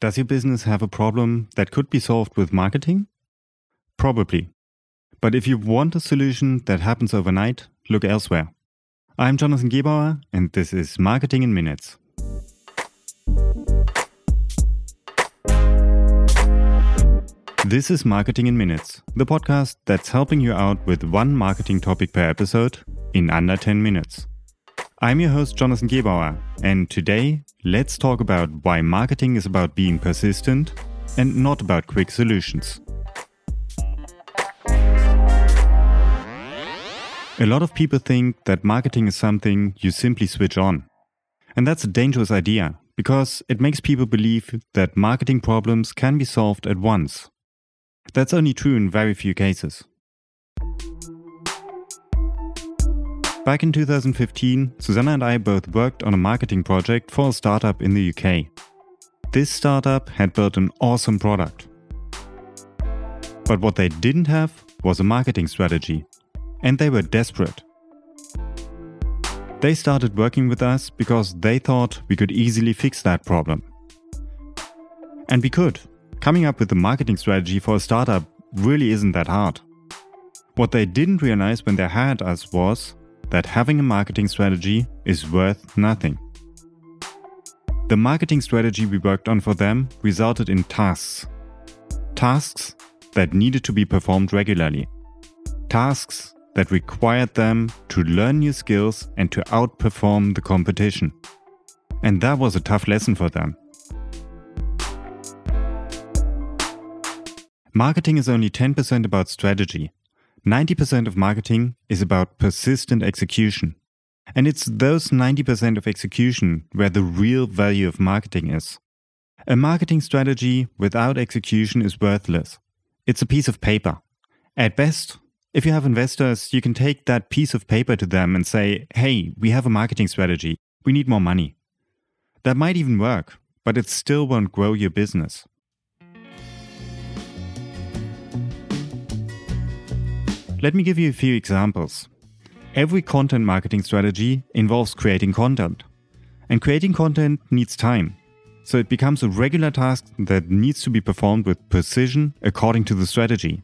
Does your business have a problem that could be solved with marketing? Probably. But if you want a solution that happens overnight, look elsewhere. I'm Jonathan Gebauer, and this is Marketing in Minutes. This is Marketing in Minutes, the podcast that's helping you out with one marketing topic per episode in under 10 minutes. I'm your host, Jonathan Gebauer, and today let's talk about why marketing is about being persistent and not about quick solutions. A lot of people think that marketing is something you simply switch on. And that's a dangerous idea because it makes people believe that marketing problems can be solved at once. That's only true in very few cases. Back in 2015, Susanna and I both worked on a marketing project for a startup in the UK. This startup had built an awesome product. But what they didn't have was a marketing strategy, and they were desperate. They started working with us because they thought we could easily fix that problem. And we could. Coming up with a marketing strategy for a startup really isn't that hard. What they didn't realize when they hired us was that having a marketing strategy is worth nothing. The marketing strategy we worked on for them resulted in tasks. Tasks that needed to be performed regularly. Tasks that required them to learn new skills and to outperform the competition. And that was a tough lesson for them. Marketing is only 10% about strategy. 90% of marketing is about persistent execution. And it's those 90% of execution where the real value of marketing is. A marketing strategy without execution is worthless. It's a piece of paper. At best, if you have investors, you can take that piece of paper to them and say, hey, we have a marketing strategy. We need more money. That might even work, but it still won't grow your business. Let me give you a few examples. Every content marketing strategy involves creating content. And creating content needs time. So it becomes a regular task that needs to be performed with precision according to the strategy.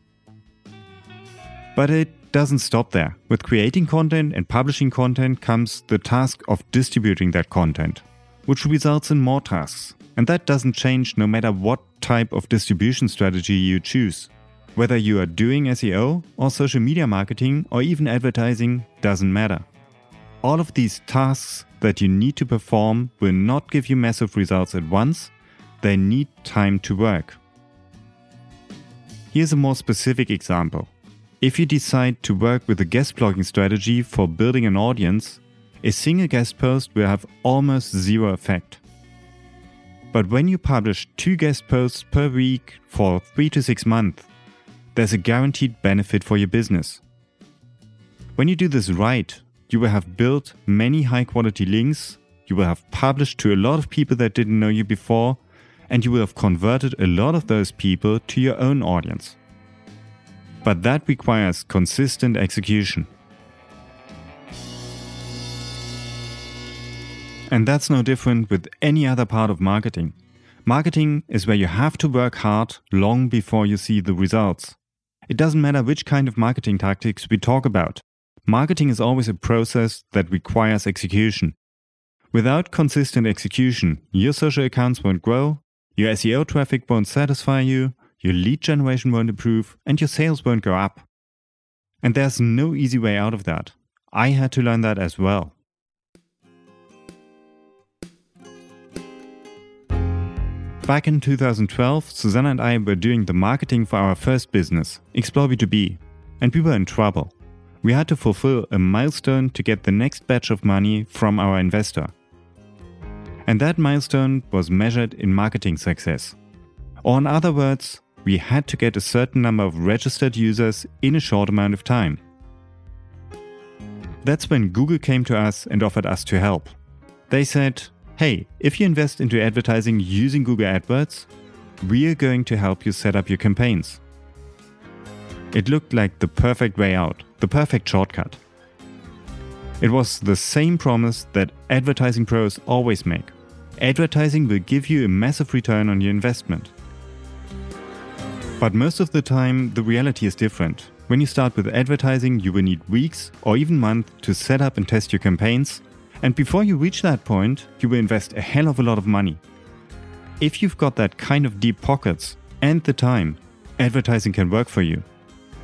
But it doesn't stop there. With creating content and publishing content comes the task of distributing that content, which results in more tasks. And that doesn't change no matter what type of distribution strategy you choose. Whether you are doing SEO or social media marketing or even advertising doesn't matter. All of these tasks that you need to perform will not give you massive results at once, they need time to work. Here's a more specific example. If you decide to work with a guest blogging strategy for building an audience, a single guest post will have almost zero effect. But when you publish two guest posts per week for three to six months, there's a guaranteed benefit for your business. When you do this right, you will have built many high quality links, you will have published to a lot of people that didn't know you before, and you will have converted a lot of those people to your own audience. But that requires consistent execution. And that's no different with any other part of marketing. Marketing is where you have to work hard long before you see the results. It doesn't matter which kind of marketing tactics we talk about. Marketing is always a process that requires execution. Without consistent execution, your social accounts won't grow, your SEO traffic won't satisfy you, your lead generation won't improve, and your sales won't go up. And there's no easy way out of that. I had to learn that as well. Back in 2012, Susanna and I were doing the marketing for our first business, Explore B2B, and we were in trouble. We had to fulfill a milestone to get the next batch of money from our investor. And that milestone was measured in marketing success. Or, in other words, we had to get a certain number of registered users in a short amount of time. That's when Google came to us and offered us to help. They said, Hey, if you invest into advertising using Google AdWords, we are going to help you set up your campaigns. It looked like the perfect way out, the perfect shortcut. It was the same promise that advertising pros always make. advertising will give you a massive return on your investment. But most of the time, the reality is different. When you start with advertising, you will need weeks or even months to set up and test your campaigns. And before you reach that point, you will invest a hell of a lot of money. If you've got that kind of deep pockets and the time, advertising can work for you.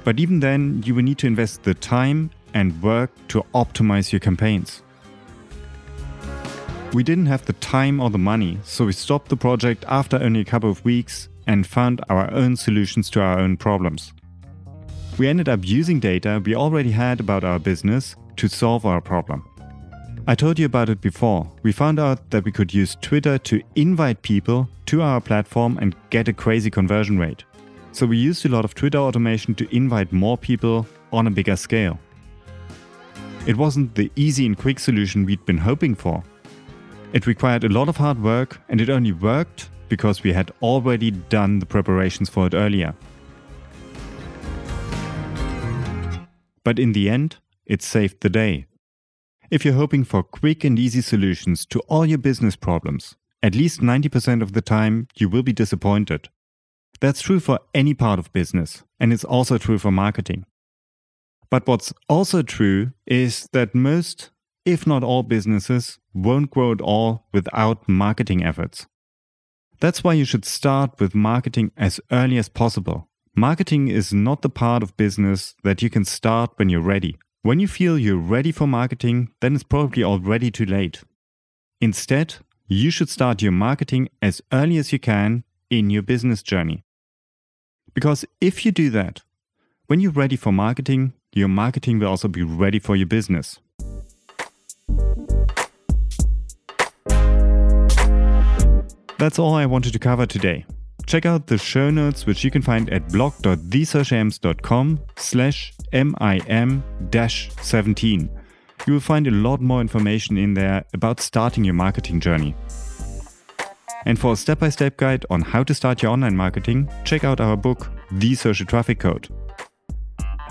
But even then, you will need to invest the time and work to optimize your campaigns. We didn't have the time or the money, so we stopped the project after only a couple of weeks and found our own solutions to our own problems. We ended up using data we already had about our business to solve our problem. I told you about it before. We found out that we could use Twitter to invite people to our platform and get a crazy conversion rate. So we used a lot of Twitter automation to invite more people on a bigger scale. It wasn't the easy and quick solution we'd been hoping for. It required a lot of hard work and it only worked because we had already done the preparations for it earlier. But in the end, it saved the day. If you're hoping for quick and easy solutions to all your business problems, at least 90% of the time you will be disappointed. That's true for any part of business, and it's also true for marketing. But what's also true is that most, if not all businesses, won't grow at all without marketing efforts. That's why you should start with marketing as early as possible. Marketing is not the part of business that you can start when you're ready. When you feel you're ready for marketing, then it's probably already too late. Instead, you should start your marketing as early as you can in your business journey. Because if you do that, when you're ready for marketing, your marketing will also be ready for your business. That's all I wanted to cover today. Check out the show notes which you can find at blog.thesocialms.com slash MIM-17. You will find a lot more information in there about starting your marketing journey. And for a step-by-step guide on how to start your online marketing, check out our book, The Social Traffic Code.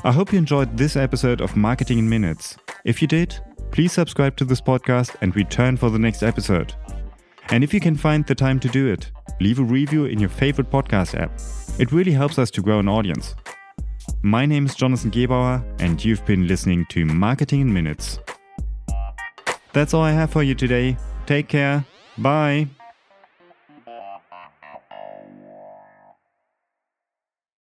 I hope you enjoyed this episode of Marketing in Minutes. If you did, please subscribe to this podcast and return for the next episode. And if you can find the time to do it, leave a review in your favorite podcast app. It really helps us to grow an audience. My name is Jonathan Gebauer, and you've been listening to Marketing in Minutes. That's all I have for you today. Take care. Bye.